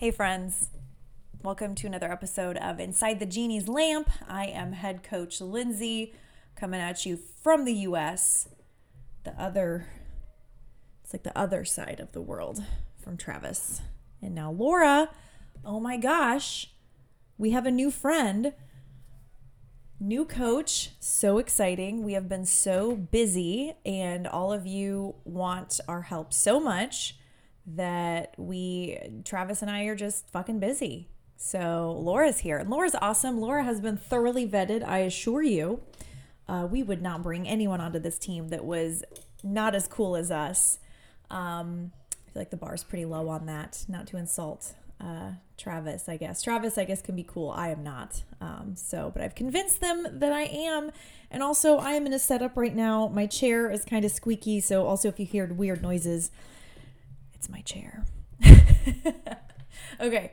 Hey, friends. Welcome to another episode of Inside the Genie's Lamp. I am head coach Lindsay coming at you from the US, the other, it's like the other side of the world from Travis. And now, Laura, oh my gosh, we have a new friend, new coach. So exciting. We have been so busy, and all of you want our help so much that we, Travis and I, are just fucking busy. So Laura's here. And Laura's awesome. Laura has been thoroughly vetted, I assure you. Uh, we would not bring anyone onto this team that was not as cool as us. Um, I feel like the bar's pretty low on that, not to insult uh, Travis, I guess. Travis, I guess, can be cool. I am not. Um, so, but I've convinced them that I am. And also, I am in a setup right now. My chair is kind of squeaky. So, also, if you hear weird noises, it's my chair. okay.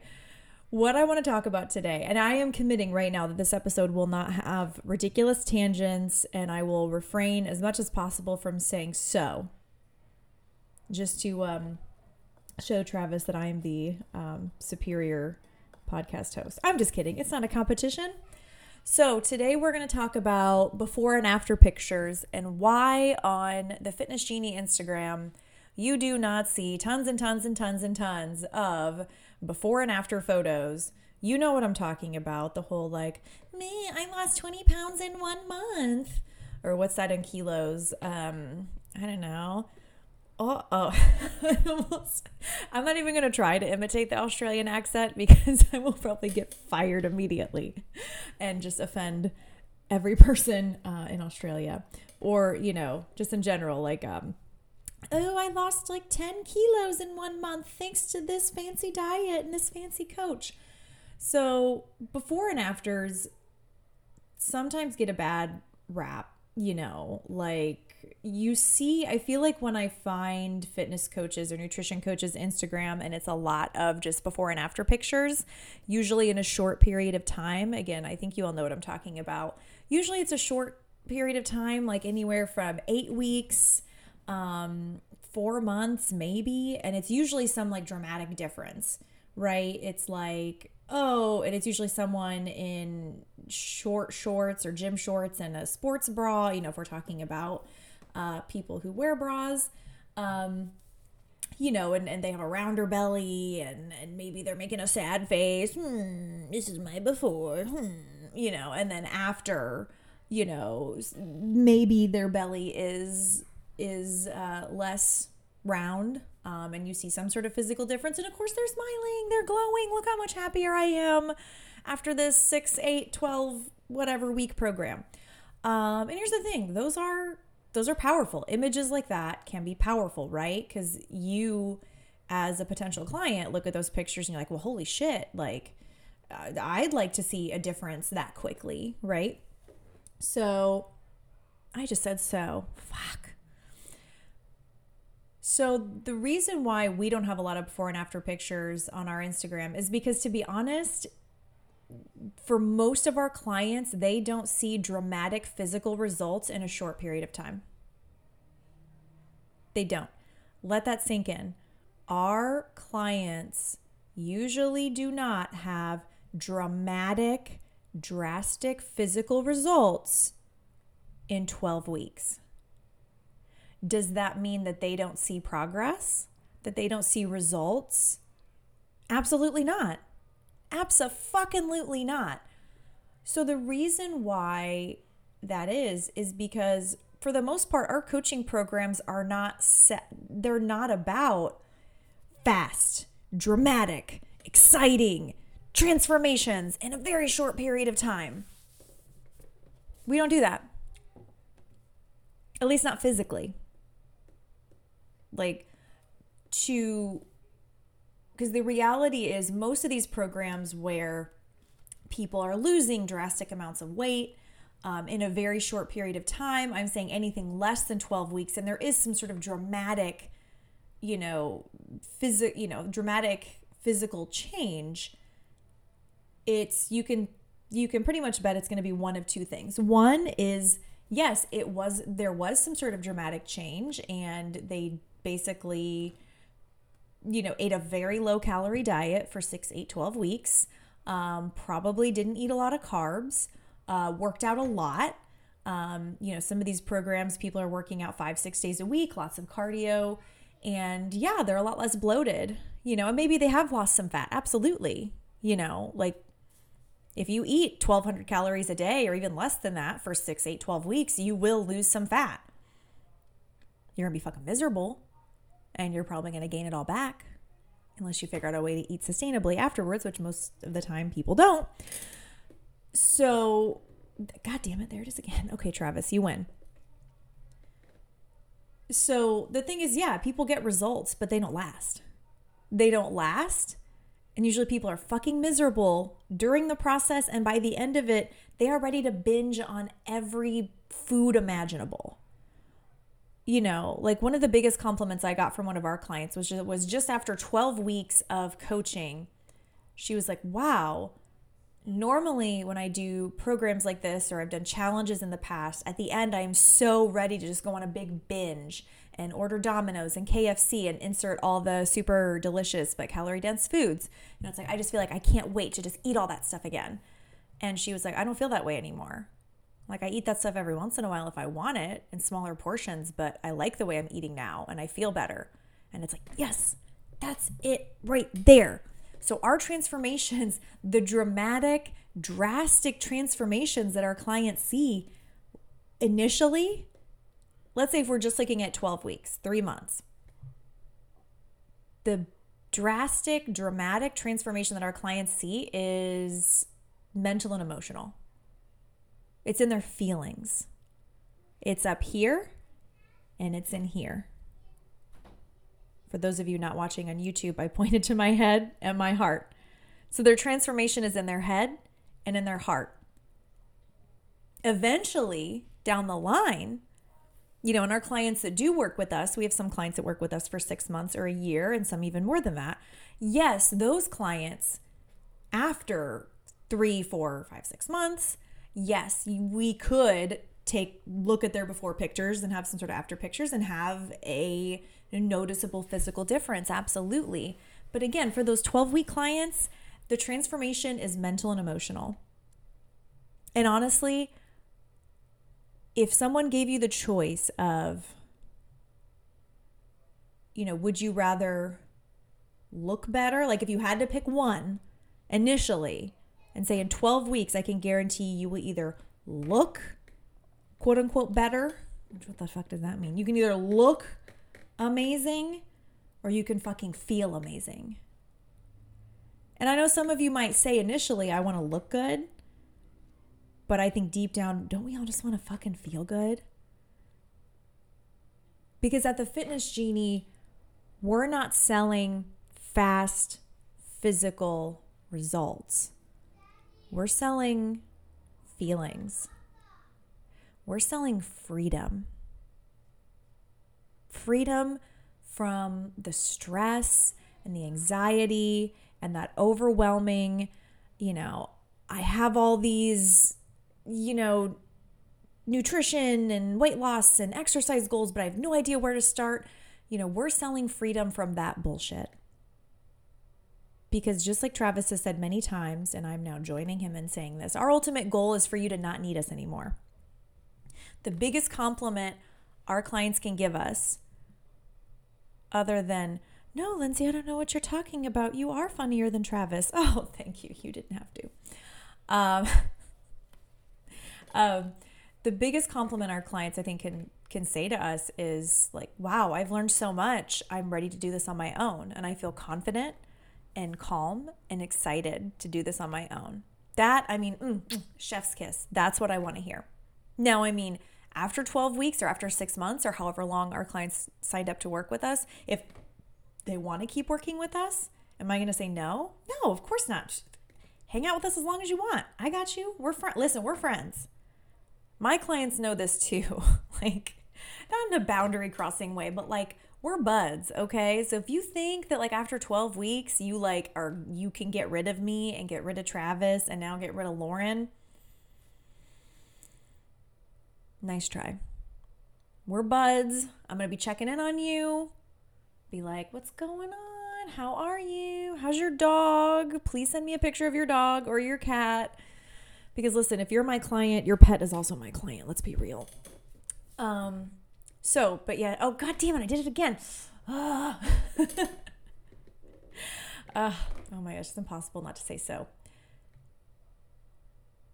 What I want to talk about today, and I am committing right now that this episode will not have ridiculous tangents and I will refrain as much as possible from saying so. Just to um, show Travis that I am the um, superior podcast host. I'm just kidding. It's not a competition. So, today we're going to talk about before and after pictures and why on the Fitness Genie Instagram you do not see tons and tons and tons and tons of before and after photos. You know what I'm talking about. The whole like, me, I lost 20 pounds in one month. Or what's that in kilos? Um, I don't know. Oh, oh. I'm not even going to try to imitate the Australian accent because I will probably get fired immediately and just offend every person uh, in Australia or, you know, just in general. Like, um, oh, I lost like 10 kilos in one month thanks to this fancy diet and this fancy coach. So, before and afters sometimes get a bad rap, you know, like you see, I feel like when I find fitness coaches or nutrition coaches Instagram and it's a lot of just before and after pictures, usually in a short period of time. Again, I think you all know what I'm talking about. Usually it's a short period of time, like anywhere from eight weeks um, four months, maybe. And it's usually some like dramatic difference, right? It's like, oh, and it's usually someone in short shorts or gym shorts and a sports bra, you know, if we're talking about uh, people who wear bras. Um, you know, and, and they have a rounder belly and, and maybe they're making a sad face. Hmm, this is my before. Hmm, you know, and then after, you know, maybe their belly is is uh, less round um, and you see some sort of physical difference. And of course, they're smiling, they're glowing. Look how much happier I am after this 6, 8, 12, whatever week program. Um, and here's the thing those are those are powerful images like that can be powerful right because you as a potential client look at those pictures and you're like well holy shit like uh, i'd like to see a difference that quickly right so i just said so fuck so, the reason why we don't have a lot of before and after pictures on our Instagram is because, to be honest, for most of our clients, they don't see dramatic physical results in a short period of time. They don't. Let that sink in. Our clients usually do not have dramatic, drastic physical results in 12 weeks. Does that mean that they don't see progress? That they don't see results? Absolutely not. Absolutely not. So the reason why that is is because for the most part our coaching programs are not set they're not about fast, dramatic, exciting transformations in a very short period of time. We don't do that. At least not physically like to because the reality is most of these programs where people are losing drastic amounts of weight um, in a very short period of time i'm saying anything less than 12 weeks and there is some sort of dramatic you know physic you know dramatic physical change it's you can you can pretty much bet it's going to be one of two things. One is yes it was there was some sort of dramatic change and they basically you know, ate a very low calorie diet for six, eight, 12 weeks, um, probably didn't eat a lot of carbs, uh, worked out a lot. Um, you know, some of these programs, people are working out five, six days a week, lots of cardio. And yeah, they're a lot less bloated, you know, and maybe they have lost some fat. Absolutely. You know, like if you eat 1200 calories a day or even less than that for six, eight, 12 weeks, you will lose some fat. You're gonna be fucking miserable and you're probably gonna gain it all back unless you figure out a way to eat sustainably afterwards, which most of the time people don't. So, god damn it, there it is again. Okay, Travis, you win. So the thing is, yeah, people get results, but they don't last. They don't last and usually people are fucking miserable during the process. And by the end of it, they are ready to binge on every food imaginable. You know, like one of the biggest compliments I got from one of our clients was just, was just after 12 weeks of coaching, she was like, wow, normally when I do programs like this or I've done challenges in the past, at the end, I am so ready to just go on a big binge and order Domino's and KFC and insert all the super delicious but calorie dense foods. Know, it's like, I just feel like I can't wait to just eat all that stuff again. And she was like, I don't feel that way anymore. Like, I eat that stuff every once in a while if I want it in smaller portions, but I like the way I'm eating now and I feel better. And it's like, yes, that's it right there. So, our transformations, the dramatic, drastic transformations that our clients see initially let's say if we're just looking at 12 weeks, three months, the drastic, dramatic transformation that our clients see is mental and emotional. It's in their feelings. It's up here and it's in here. For those of you not watching on YouTube, I pointed to my head and my heart. So their transformation is in their head and in their heart. Eventually, down the line, you know, and our clients that do work with us, we have some clients that work with us for six months or a year, and some even more than that. Yes, those clients, after three, four, five, six months, yes, we could take look at their before pictures and have some sort of after pictures and have a noticeable physical difference absolutely but again for those 12 week clients the transformation is mental and emotional and honestly if someone gave you the choice of, you know, would you rather look better? Like if you had to pick one initially and say in 12 weeks, I can guarantee you will either look quote unquote better. What the fuck does that mean? You can either look amazing or you can fucking feel amazing. And I know some of you might say initially, I want to look good. But I think deep down, don't we all just want to fucking feel good? Because at the Fitness Genie, we're not selling fast physical results. We're selling feelings. We're selling freedom. Freedom from the stress and the anxiety and that overwhelming, you know, I have all these you know, nutrition and weight loss and exercise goals, but I have no idea where to start. You know, we're selling freedom from that bullshit. Because just like Travis has said many times, and I'm now joining him in saying this, our ultimate goal is for you to not need us anymore. The biggest compliment our clients can give us, other than, no, Lindsay, I don't know what you're talking about. You are funnier than Travis. Oh, thank you. You didn't have to. Um, um, the biggest compliment our clients I think can can say to us is like, "Wow, I've learned so much. I'm ready to do this on my own, and I feel confident and calm and excited to do this on my own." That I mean, mm, mm, chef's kiss. That's what I want to hear. Now, I mean, after 12 weeks or after 6 months or however long our clients signed up to work with us, if they want to keep working with us, am I going to say no? No, of course not. Hang out with us as long as you want. I got you. We're friends. Listen, we're friends my clients know this too. like, not in a boundary crossing way, but like, we're buds, okay? So if you think that like after 12 weeks you like are you can get rid of me and get rid of Travis and now get rid of Lauren, nice try. We're buds. I'm going to be checking in on you. Be like, "What's going on? How are you? How's your dog? Please send me a picture of your dog or your cat. Because listen, if you're my client, your pet is also my client. Let's be real. Um, so, but yeah, oh god damn it, I did it again. Uh, oh my gosh, it's impossible not to say so.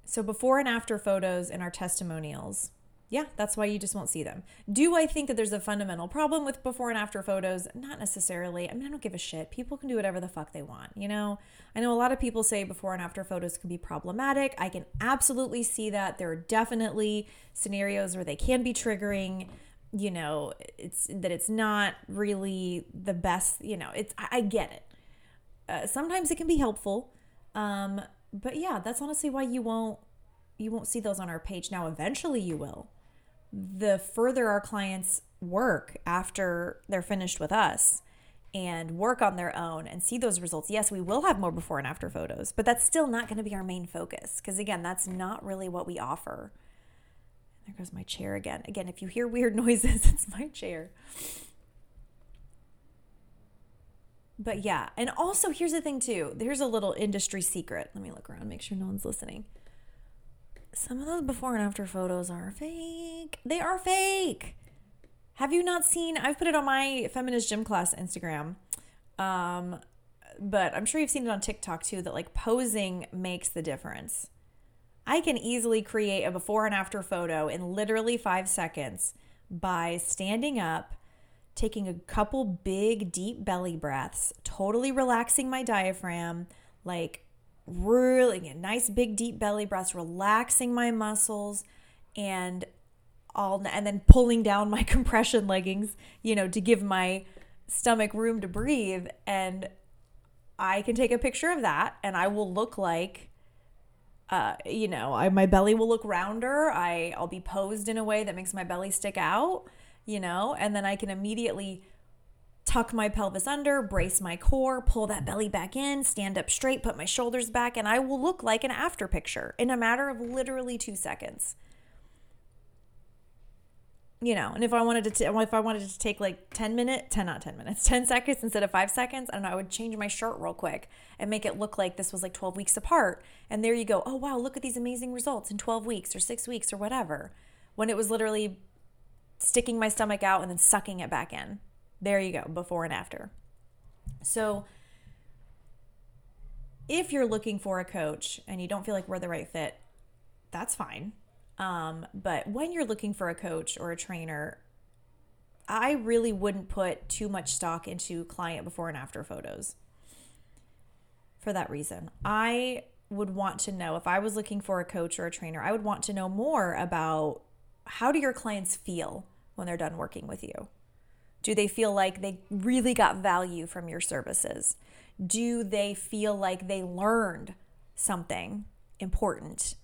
So before and after photos in our testimonials, yeah, that's why you just won't see them. Do I think that there's a fundamental problem with before and after photos? Not necessarily. I mean, I don't give a shit. People can do whatever the fuck they want, you know? I know a lot of people say before and after photos can be problematic. I can absolutely see that. There are definitely scenarios where they can be triggering. You know, it's that it's not really the best, you know, it's, I, I get it. Uh, sometimes it can be helpful. Um, but yeah, that's honestly why you won't you won't see those on our page. Now eventually you will the further our clients work after they're finished with us and work on their own and see those results, yes, we will have more before and after photos, but that's still not going to be our main focus because, again, that's not really what we offer. There goes my chair again. Again, if you hear weird noises, it's my chair. But yeah, and also here's the thing too. There's a little industry secret. Let me look around, make sure no one's listening some of those before and after photos are fake. They are fake. Have you not seen? I've put it on my feminist gym class Instagram. Um, but I'm sure you've seen it on TikTok too that like posing makes the difference. I can easily create a before and after photo in literally five seconds by standing up, taking a couple big, deep belly breaths, totally relaxing my diaphragm, like really get nice big deep belly breaths, relaxing my muscles and all and then pulling down my compression leggings, you know, to give my stomach room to breathe and I can take a picture of that and I will look like uh, you know, I, my belly will look rounder. I, I'll be posed in a way that makes my belly stick out, you know, and then I can immediately tuck my pelvis under, brace my core, pull that belly back in, stand up straight, put my shoulders back, and I will look like an after picture in a matter of literally two seconds. You know, and if I wanted to, t- if I wanted to take like 10 minutes, 10, not 10 minutes, 10 seconds instead of five seconds, I don't know, I would change my shirt real quick and make it look like this was like 12 weeks apart. And there you go. Oh, wow, look at these amazing results in 12 weeks or six weeks or whatever. When it was literally sticking my stomach out and then sucking it back in. There you go, before and after. So, if you're looking for a coach and you don't feel like we're the right fit, that's fine. Um, but when you're looking for a coach or a trainer, I really wouldn't put too much stock into client before and after photos for that reason. I would want to know if I was looking for a coach or a trainer, I would want to know more about how do your clients feel when they're done working with you? Do they feel like they really got value from your services? Do they feel like they learned something important?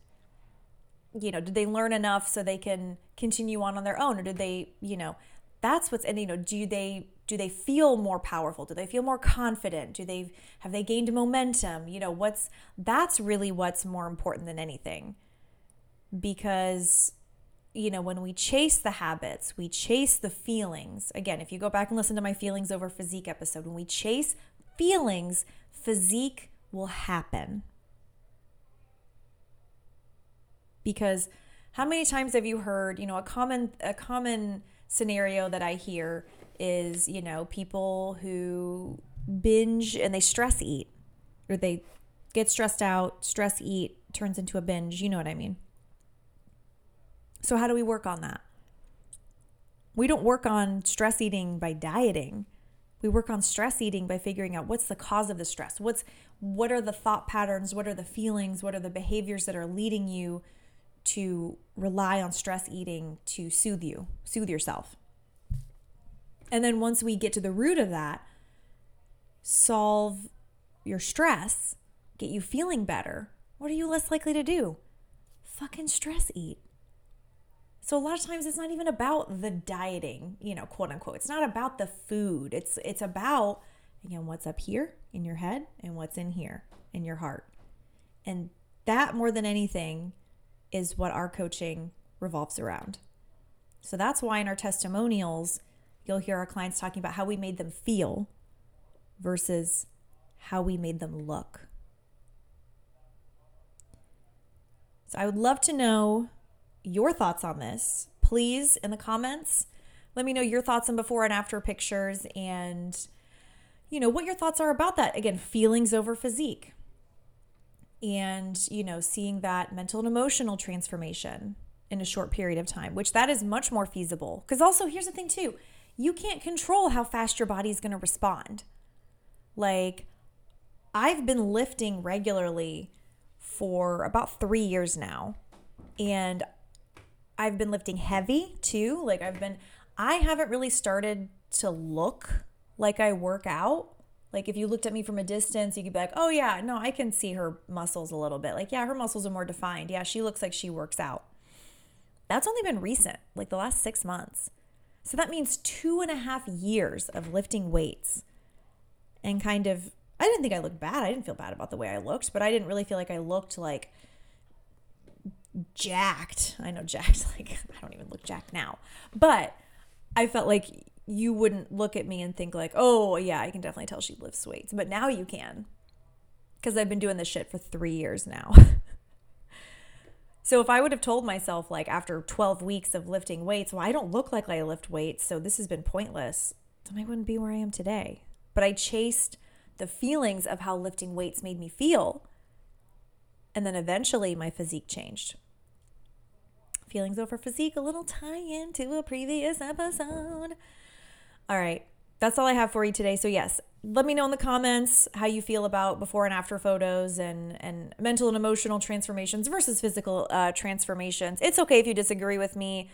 You know, did they learn enough so they can continue on on their own or did they, you know, that's what's and you know, do they do they feel more powerful? Do they feel more confident? Do they have they gained momentum? You know, what's that's really what's more important than anything. Because you know, when we chase the habits, we chase the feelings. Again, if you go back and listen to my feelings over physique episode, when we chase feelings, physique will happen. Because how many times have you heard, you know, a common a common scenario that I hear is, you know, people who binge and they stress eat or they get stressed out, stress eat turns into a binge, you know what I mean? So, how do we work on that? We don't work on stress eating by dieting. We work on stress eating by figuring out what's the cause of the stress. What's what are the thought patterns, what are the feelings, what are the behaviors that are leading you to rely on stress eating to soothe you, soothe yourself. And then once we get to the root of that, solve your stress, get you feeling better, what are you less likely to do? Fucking stress eat. So a lot of times it's not even about the dieting, you know, quote unquote. It's not about the food. It's it's about again what's up here in your head and what's in here in your heart. And that more than anything is what our coaching revolves around. So that's why in our testimonials you'll hear our clients talking about how we made them feel versus how we made them look. So I would love to know your thoughts on this. Please, in the comments, let me know your thoughts on before and after pictures and, you know, what your thoughts are about that. Again, feelings over physique. And, you know, seeing that mental and emotional transformation in a short period of time, which that is much more feasible. Because also, here's the thing, too you can't control how fast your body's going to respond. Like, I've been lifting regularly for about three years now. And I've been lifting heavy too. Like, I've been, I haven't really started to look like I work out. Like, if you looked at me from a distance, you could be like, oh, yeah, no, I can see her muscles a little bit. Like, yeah, her muscles are more defined. Yeah, she looks like she works out. That's only been recent, like the last six months. So that means two and a half years of lifting weights and kind of, I didn't think I looked bad. I didn't feel bad about the way I looked, but I didn't really feel like I looked like jacked. I know jacked, like, I don't even look jacked now, but I felt like you wouldn't look at me and think, like, oh, yeah, I can definitely tell she lifts weights. But now you can because I've been doing this shit for three years now. So if I would have told myself like after 12 weeks of lifting weights, well, I don't look like I lift weights, so this has been pointless, then I wouldn't be where I am today. But I chased the feelings of how lifting weights made me feel. And then eventually my physique changed. Feelings over physique, a little tie in to a previous episode. All right, that's all I have for you today. So, yes, let me know in the comments how you feel about before and after photos and and mental and emotional transformations versus physical uh, transformations. It's okay if you disagree with me.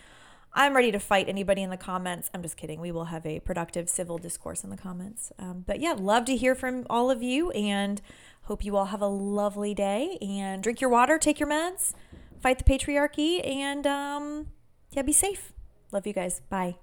I'm ready to fight anybody in the comments. I'm just kidding. We will have a productive civil discourse in the comments. Um, but yeah, love to hear from all of you and hope you all have a lovely day and drink your water, take your meds, fight the patriarchy, and um, yeah, be safe. Love you guys. Bye.